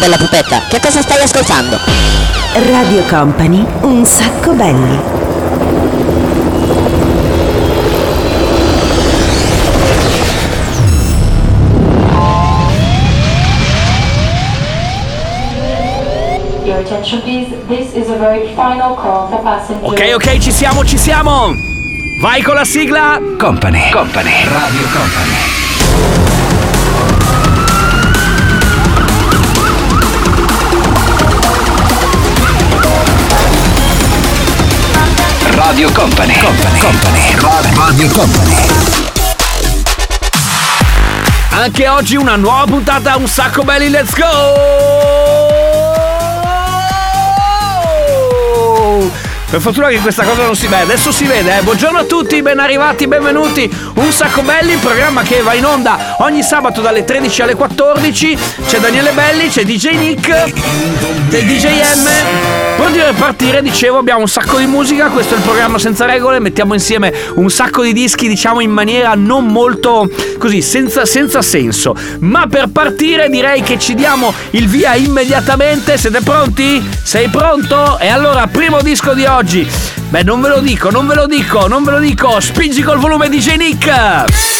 bella pupetta, che cosa stai ascoltando? Radio Company, un sacco belli. Ok, ok, ci siamo, ci siamo! Vai con la sigla! Company. Company. Radio Company. Radio Company. Company. Company. Radio Company. Anche oggi una nuova puntata, un sacco belli, let's go! Per fortuna che questa cosa non si vede, adesso si vede, eh. Buongiorno a tutti, ben arrivati, benvenuti. Un sacco belli, programma che va in onda ogni sabato dalle 13 alle 14. C'è Daniele Belli, c'è DJ Nick, c'è DJ M. Pronti per partire, dicevo, abbiamo un sacco di musica, questo è il programma senza regole, mettiamo insieme un sacco di dischi, diciamo in maniera non molto così, senza, senza senso. Ma per partire direi che ci diamo il via immediatamente. Siete pronti? Sei pronto? E allora, primo disco di oggi. Beh, non ve lo dico, non ve lo dico, non ve lo dico. Spingi col volume DJ Nick.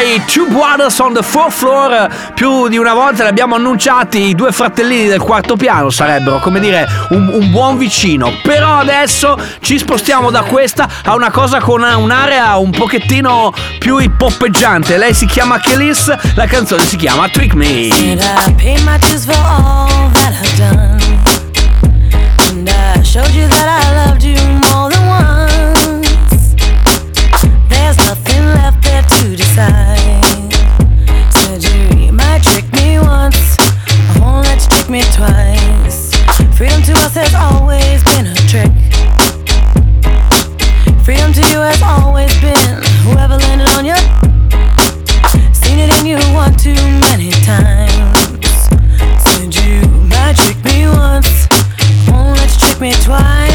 E Two Brothers on the Fourth Floor. Più di una volta li abbiamo annunciati, i due fratellini del quarto piano sarebbero, come dire, un, un buon vicino. Però adesso ci spostiamo da questa a una cosa con un'area un pochettino più hippoppeggiante. Lei si chiama Kelis, la canzone si chiama Trick Me. To decide. Me once, I won't let you trick me twice. Freedom to us has always been a trick. Freedom to you has always been whoever landed on you. Seen it in you one too many times. Said you might trick me once, won't let you trick me twice.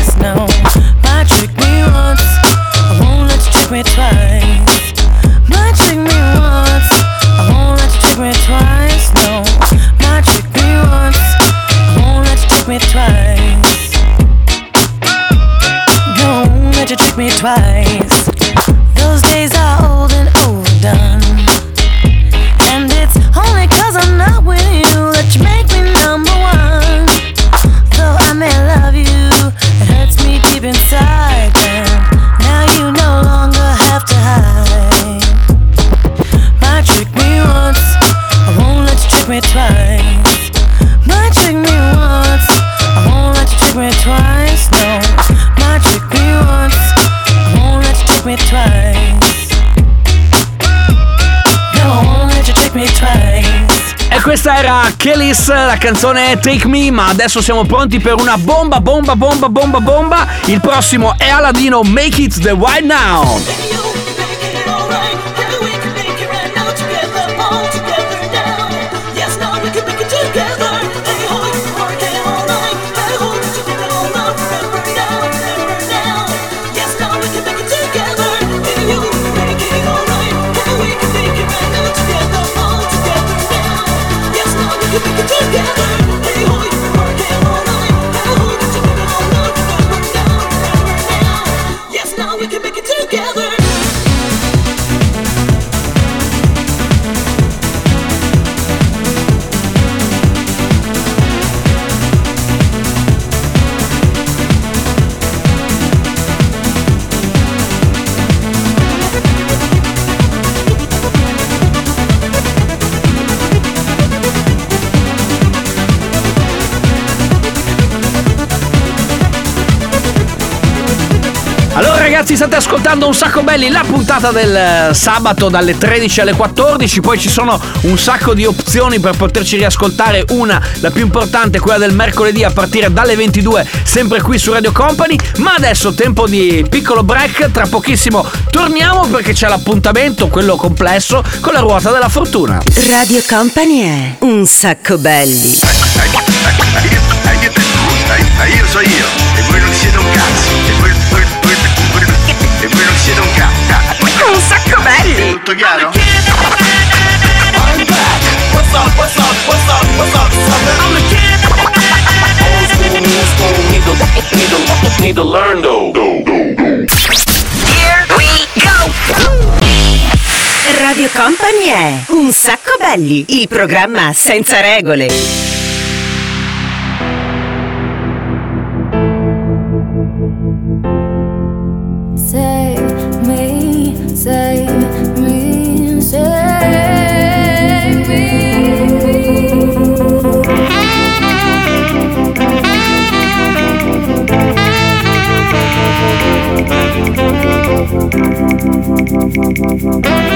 La canzone Take Me, ma adesso siamo pronti per una bomba, bomba, bomba, bomba, bomba. Il prossimo è Aladino, Make It The Right Now. State ascoltando un sacco belli la puntata del eh, sabato dalle 13 alle 14, poi ci sono un sacco di opzioni per poterci riascoltare, una, la più importante, quella del mercoledì a partire dalle 22, sempre qui su Radio Company, ma adesso tempo di piccolo break, tra pochissimo torniamo perché c'è l'appuntamento, quello complesso, con la ruota della fortuna. Radio Company è un sacco belli. Io so io, e voi non È un sacco belli, il programma senza regole. Save me, save me, save me.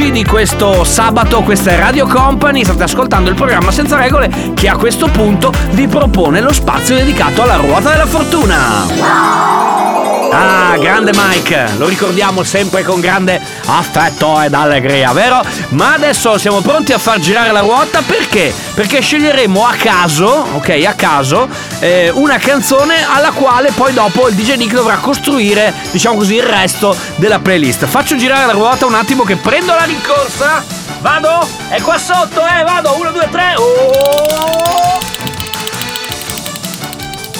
Oggi, di questo sabato, questa è Radio Company, state ascoltando il programma Senza Regole che a questo punto vi propone lo spazio dedicato alla ruota della fortuna. Ah, grande Mike, lo ricordiamo sempre con grande affetto ed allegria, vero? Ma adesso siamo pronti a far girare la ruota perché? Perché sceglieremo a caso, ok, a caso, eh, una canzone alla quale poi dopo il DJ Nick dovrà costruire, diciamo così, il resto della playlist. Faccio girare la ruota un attimo che prendo la rincorsa. Vado? È qua sotto, eh, vado, uno, due, tre. Oh!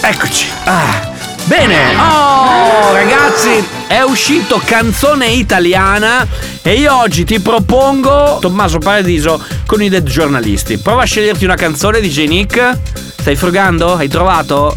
Eccoci. Ah. Bene. Oh, ragazzi, è uscito canzone italiana e io oggi ti propongo Tommaso Paradiso con i Dead Giornalisti. Prova a sceglierti una canzone DJ Nick. Stai frugando? Hai trovato?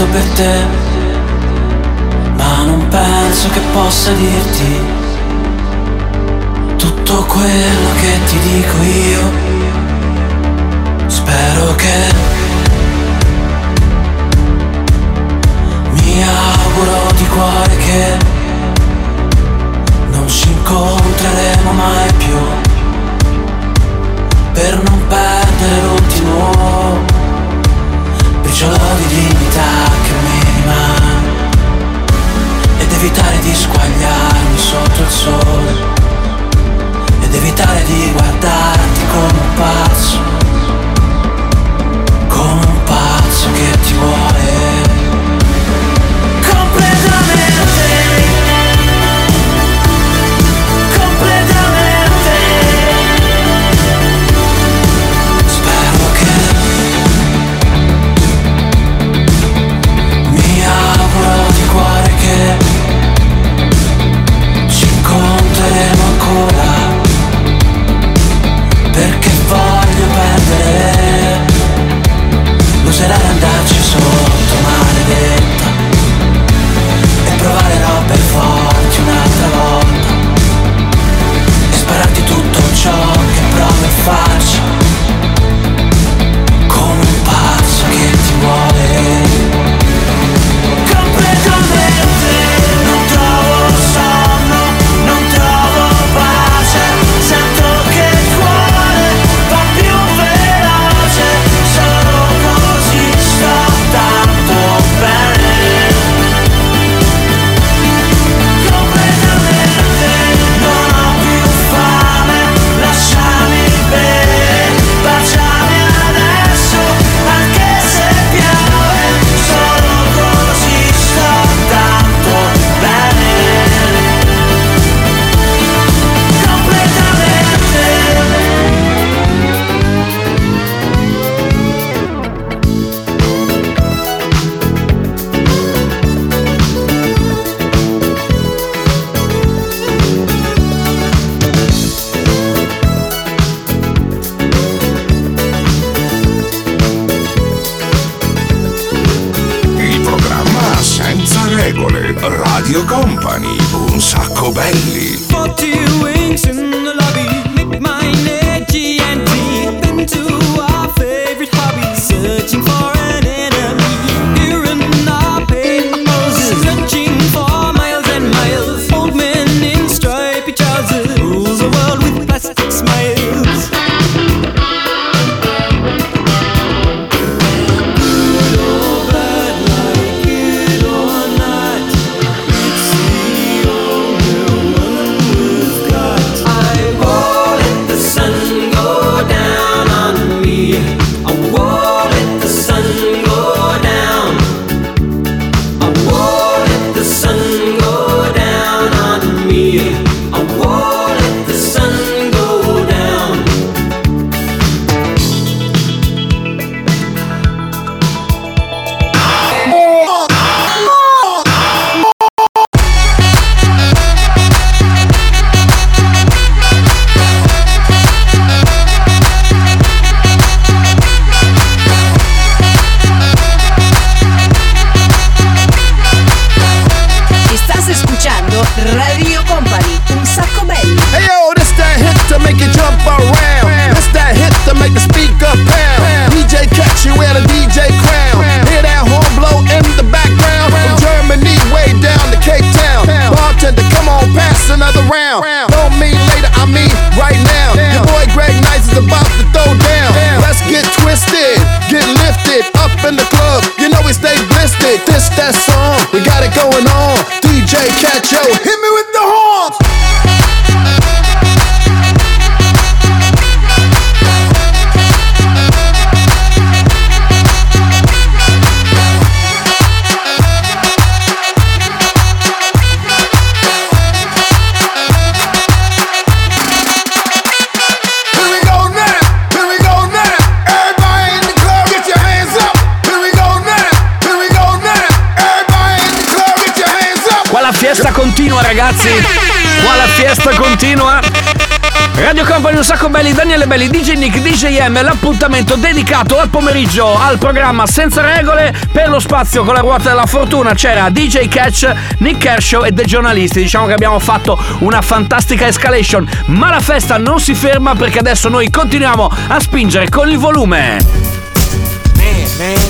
Impazzito per te, ma non penso che possa dirti tutto quello che ti dico io. Spero che mi auguro di cuore che non ci incontreremo mai più per non perdere l'ultimo briciolo di dignità che mi rimane ed evitare di squagliarmi sotto il sole. Ed evitare di guardarti come un pazzo. Come un pazzo che ti vuole. Comprendere Company, un sacco belli. Forty wings in the lobby, make my energy and deep into Radio ragazzi. Qua la fiesta continua. Radio Company un sacco belli, Daniele Belli, DJ Nick, DJ M, l'appuntamento dedicato al pomeriggio al programma Senza Regole per lo spazio con la ruota della fortuna c'era DJ Catch, Nick Kershaw e dei giornalisti. Diciamo che abbiamo fatto una fantastica escalation, ma la festa non si ferma perché adesso noi continuiamo a spingere con il volume. Man, man.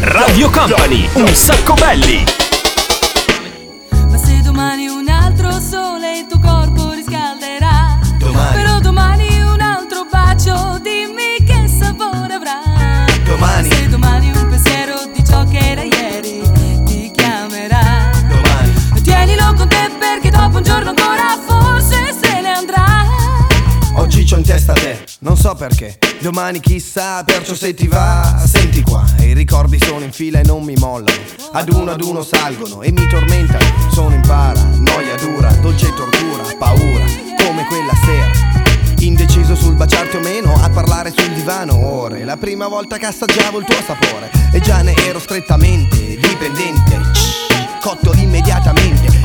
Radio Company, un sacco belli. Ma se domani un altro sole il tuo corpo riscalderà Domani. Però domani un altro bacio Dimmi che sapore avrà Domani. Se domani un pensiero di ciò che era ieri Ti chiamerà Domani. Tienilo con te perché dopo un giorno ancora Forse se ne andrà Oggi c'ho in testa te, non so perché. Domani chissà, perciò se ti va, senti qua. I ricordi sono in fila e non mi mollano. Ad uno ad uno salgono e mi tormentano. Sono in para, noia dura, dolce tortura, paura, come quella sera. Indeciso sul baciarti o meno, a parlare sul divano ore La prima volta che assaggiavo il tuo sapore E già ne ero strettamente dipendente Cotto immediatamente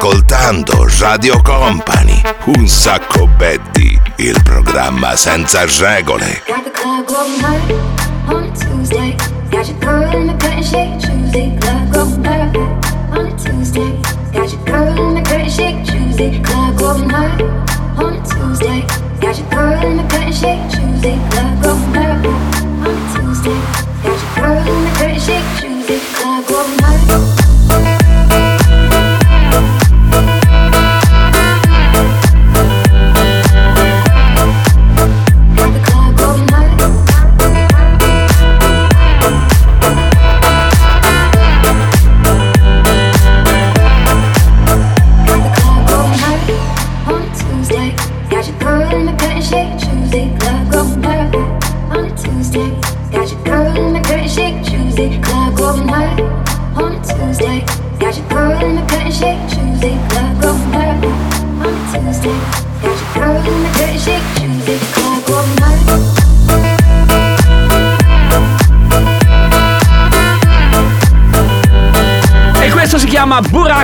ascoltando Radio Company, un sacco Betty, il programma senza regole. Got on Tuesday. Got your girl in the curtain shake on Tuesday. Got your girl in the curtain on Tuesday. Got your girl in the curtain shake Tuesday.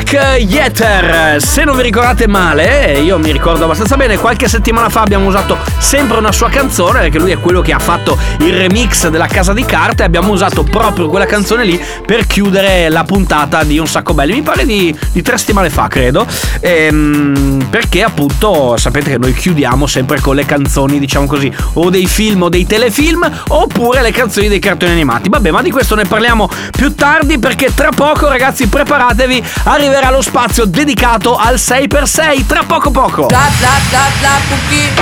Chiama Burak Yeter. Se non vi ricordate male, io mi ricordo abbastanza bene, qualche settimana fa abbiamo usato sempre una sua canzone, perché lui è quello che ha fatto il remix della Casa di Carta e abbiamo usato proprio quella canzone lì per chiudere la puntata di Un Sacco Belli. Mi pare di, di tre settimane fa, credo. Ehm, perché appunto sapete che noi chiudiamo sempre con le canzoni, diciamo così, o dei film o dei telefilm, oppure le canzoni dei cartoni animati. Vabbè, ma di questo ne parliamo più tardi perché tra poco, ragazzi, preparatevi, arriverà lo spazio dedicato al 6x6. Tra poco poco. Clap, clap, clap, clap, Cookie.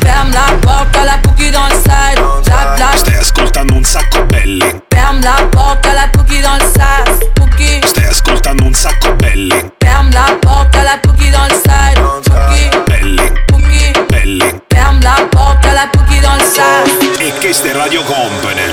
Ferme la porte à la Cookie dans le side. Stai ascoltando un sacco belli. Ferme la porte à la Cookie dans le side. Cookie. Stai ascoltando un sacco belli. Ferme la porte à la Cookie dans le side. Cookie. Belli, belli. La porte à la Cookie dans le side. E questa è Radio Company.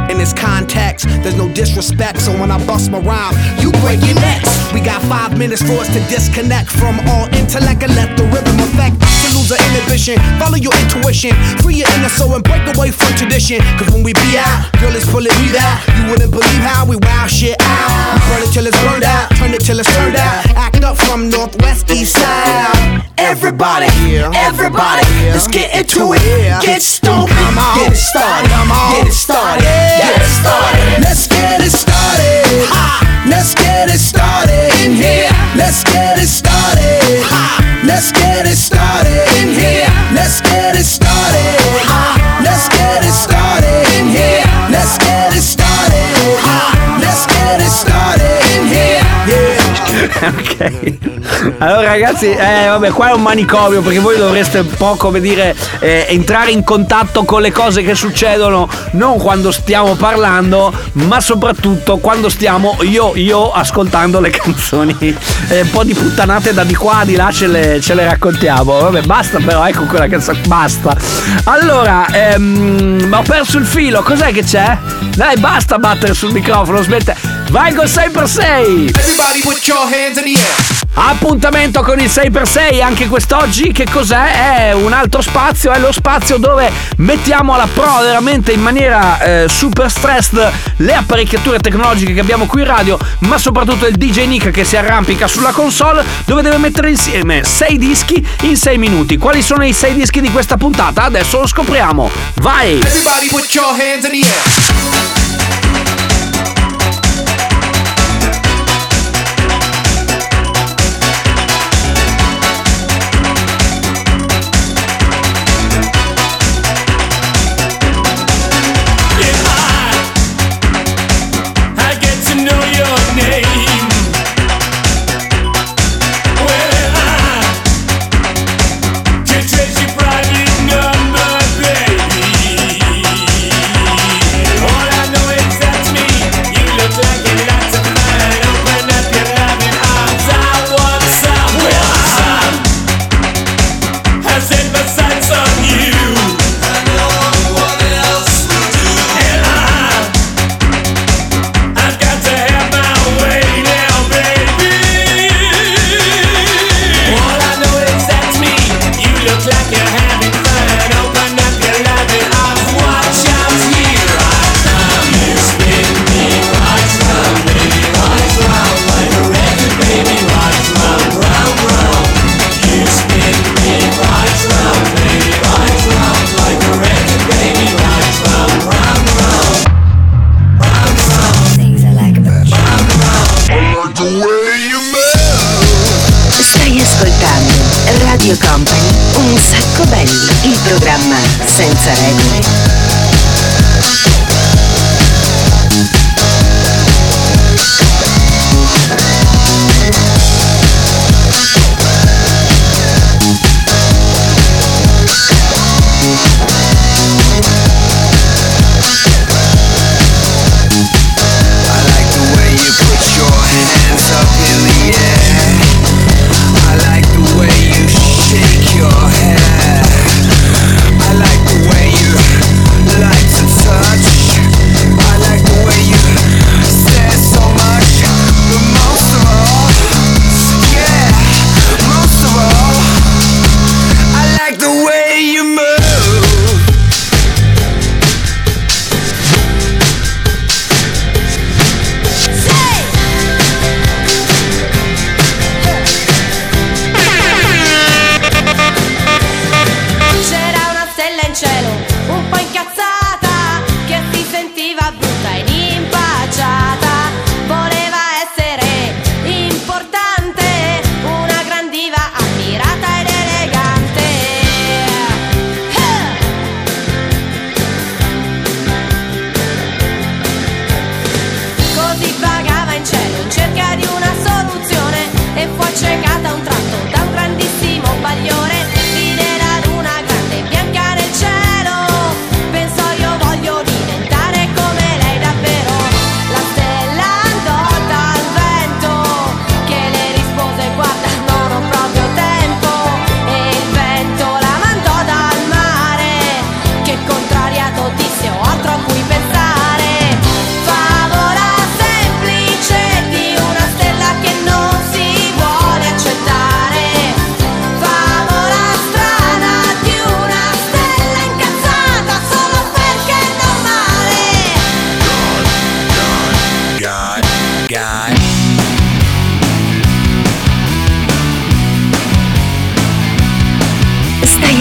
this context, there's no disrespect, so when I bust my rhyme, you break your necks. We got five minutes for us to disconnect from all intellect and let the rhythm affect. To lose the inhibition, follow your intuition, free your inner soul and break away from tradition. Cause when we be out, girl, it's pulling me out. You wouldn't believe how we wow shit out. We burn it till it's burned out, turn it till it's turned out. Act up from northwest, east side. Everybody, everybody, let's get into it. Get stoned, get it started, get it started. Let's ok. Allora ragazzi, eh, vabbè, qua è un manicomio perché voi dovreste un po' come dire eh, entrare in contatto con le cose che succedono non quando stiamo parlando, ma soprattutto quando stiamo io, io ascoltando le canzoni. Eh, un po' di puttanate da di qua, di là ce le, ce le raccontiamo. Vabbè, basta però, ecco quella canzone, basta. Allora, ehm, ho perso il filo, cos'è che c'è? Dai, basta battere sul microfono, smette. Vai col 6x6! Appuntamento con il 6x6 anche quest'oggi. Che cos'è? È un altro spazio, è lo spazio dove mettiamo alla pro veramente in maniera eh, super stressed le apparecchiature tecnologiche che abbiamo qui in radio, ma soprattutto il DJ Nick che si arrampica sulla console dove deve mettere insieme 6 dischi in 6 minuti. Quali sono i 6 dischi di questa puntata? Adesso lo scopriamo. Vai! Everybody put your hands in the air.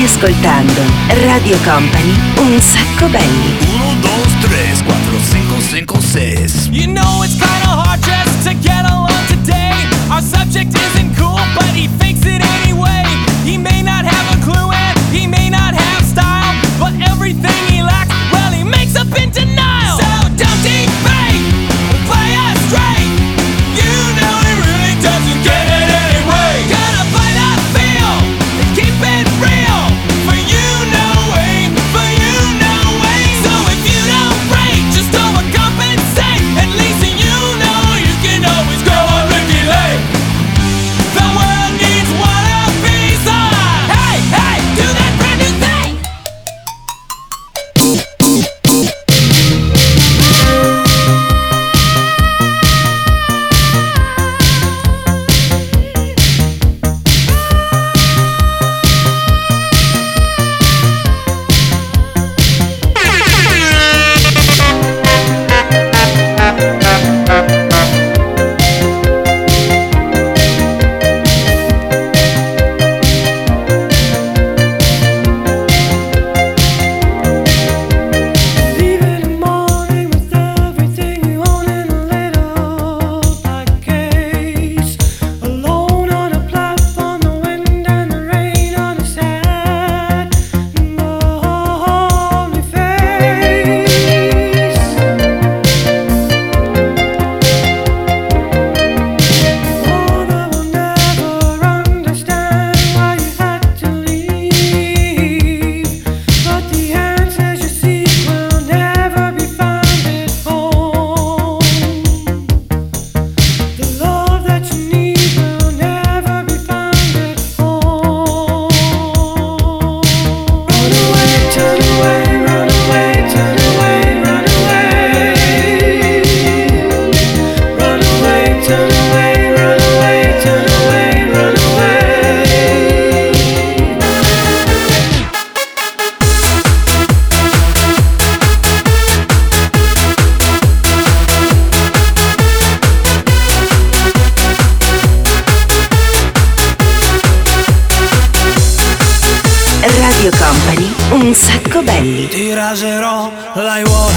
Ascoltando Radio Company, un sacco belli. 1, 2, 3, 4, 5, 5, 6. You know it's kinda hard just Un sacco belli. Ti raserò quando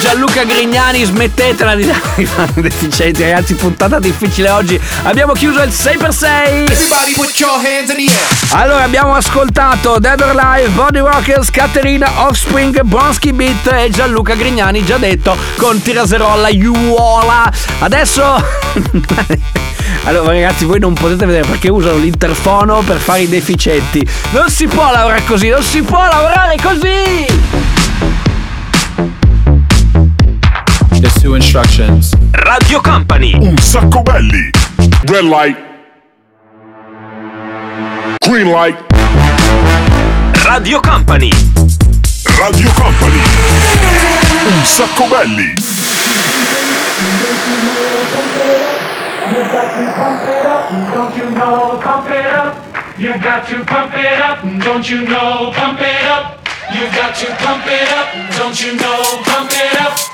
Gianluca Grignani smettetela di dare deficienti ragazzi puntata difficile oggi. Abbiamo chiuso il 6x6 Everybody put your hands in the air. allora abbiamo ascoltato Dead or Alive, Body Rockers, Caterina, Offspring, Bronski Beat e Gianluca Grignani già detto con Tiraserolla, Iuola adesso Allora ragazzi voi non potete vedere perché usano l'interfono per fare i deficienti. Non si può lavorare così, non si può lavorare così There's instructions. Radio Company. Un sacco belli. Red light. Green light. Radio Company. Radio Company. Un sacco belli. You got to pump it up, Don't you know, pump it up. You got to pump it up. Don't you know, pump it up. You got to pump it up. Don't you know, pump it up.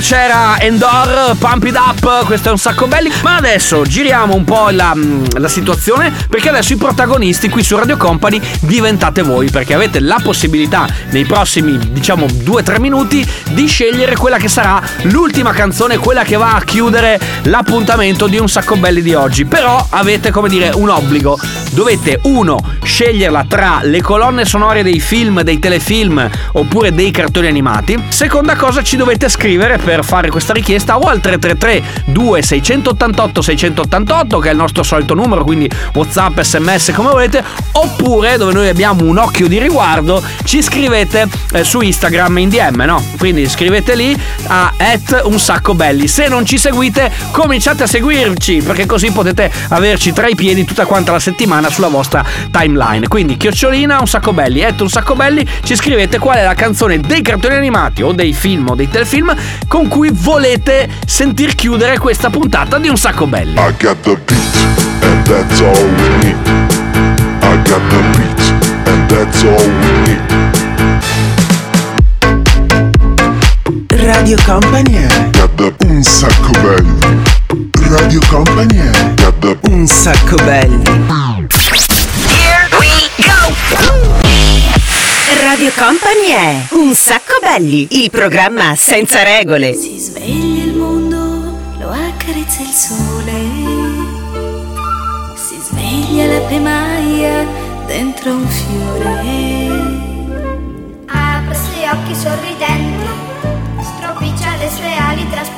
C'era Endor, Pump It Up, questo è un sacco belli. Ma adesso giriamo un po' la, mm, la situazione perché adesso i protagonisti qui su Radio Company diventate voi perché avete la possibilità nei prossimi diciamo 2-3 minuti di scegliere quella che sarà l'ultima canzone, quella che va a chiudere l'appuntamento di un sacco belli di oggi. Però avete come dire un obbligo. Dovete uno sceglierla tra le colonne sonore dei film, dei telefilm oppure dei cartoni animati. Seconda cosa ci dovete scrivere per fare questa richiesta o al 333 2688 688 che è il nostro solito numero, quindi WhatsApp, SMS come volete, oppure dove noi abbiamo un occhio di riguardo, ci scrivete eh, su Instagram in DM, no? Quindi scrivete lì a un sacco belli. Se non ci seguite, cominciate a seguirci perché così potete averci tra i piedi tutta quanta la settimana sulla vostra timeline. Quindi chiocciolina un sacco belli, at un sacco belli, ci scrivete qual è la canzone dei cartoni animati o dei film o dei telefilm con cui volete sentir chiudere questa puntata di un sacco belli. I got the beat, and that's all we need. I got the beat, and that's all we need. Radio Company Got the un sacco belli. Radio Company Got the un sacco belli. Here we go! Radio Company è Un sacco belli, il programma senza regole. Si sveglia il mondo, lo accarezza il sole. Si sveglia la primaia dentro un fiore. Apre gli occhi sorridenti, stropiccia le sue ali trasparenti.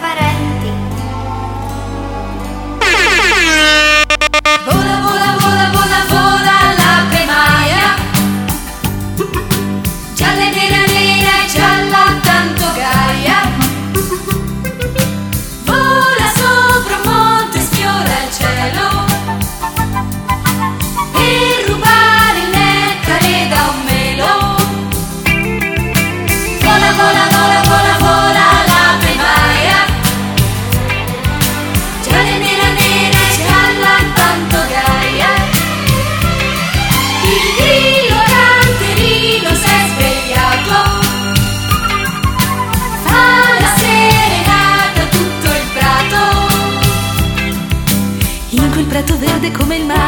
Verde come il mare,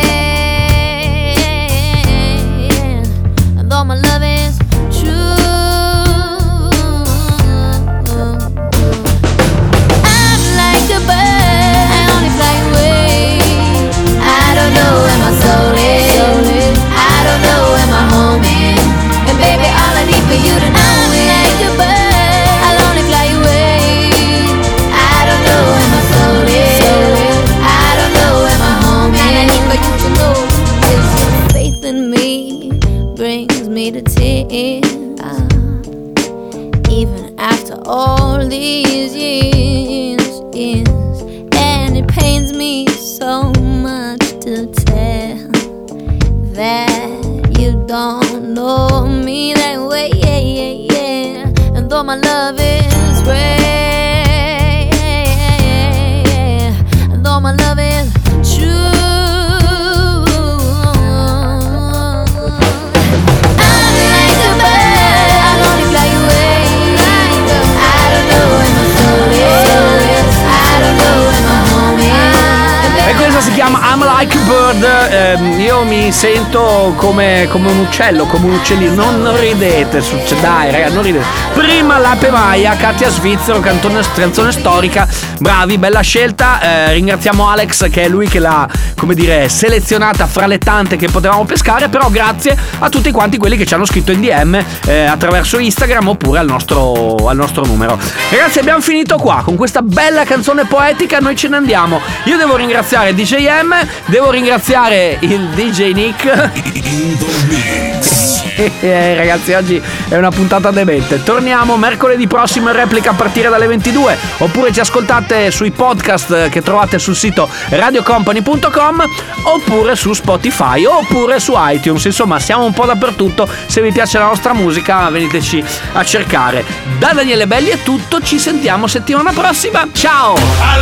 come, come uccello, come un uccellino. Non, ridete, succe- dai raga, non ridete. Prima l'ape Maia, Katia Svizzero, cantone, canzone storica. Bravi, bella scelta. Eh, ringraziamo Alex che è lui che l'ha, come dire, selezionata fra le tante che potevamo pescare. Però grazie a tutti quanti quelli che ci hanno scritto in DM eh, attraverso Instagram oppure al nostro, al nostro numero. Ragazzi, abbiamo finito qua con questa bella canzone poetica. Noi ce ne andiamo. Io devo ringraziare DJ M, devo ringraziare il DJ Nick. Eh, ragazzi, oggi è una puntata demente. Torniamo mercoledì prossimo in replica a partire dalle 22. Oppure ci ascoltate sui podcast che trovate sul sito radiocompany.com oppure su Spotify oppure su iTunes. Insomma, siamo un po' dappertutto. Se vi piace la nostra musica, veniteci a cercare. Da Daniele Belli è tutto. Ci sentiamo settimana prossima. Ciao! I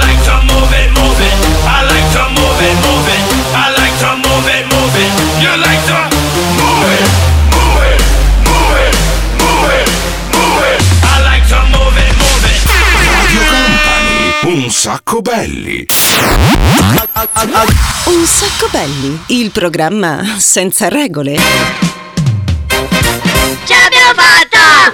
like sacco belli. Un sacco belli, il programma senza regole. Ce l'abbiamo fatta!